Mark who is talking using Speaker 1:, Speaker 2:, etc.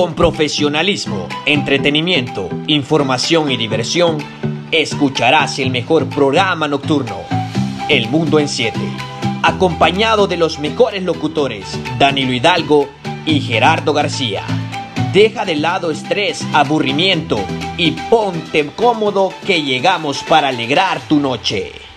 Speaker 1: Con profesionalismo, entretenimiento, información y diversión, escucharás el mejor programa nocturno, El Mundo en 7, acompañado de los mejores locutores, Danilo Hidalgo y Gerardo García. Deja de lado estrés, aburrimiento y ponte cómodo que llegamos para alegrar tu noche.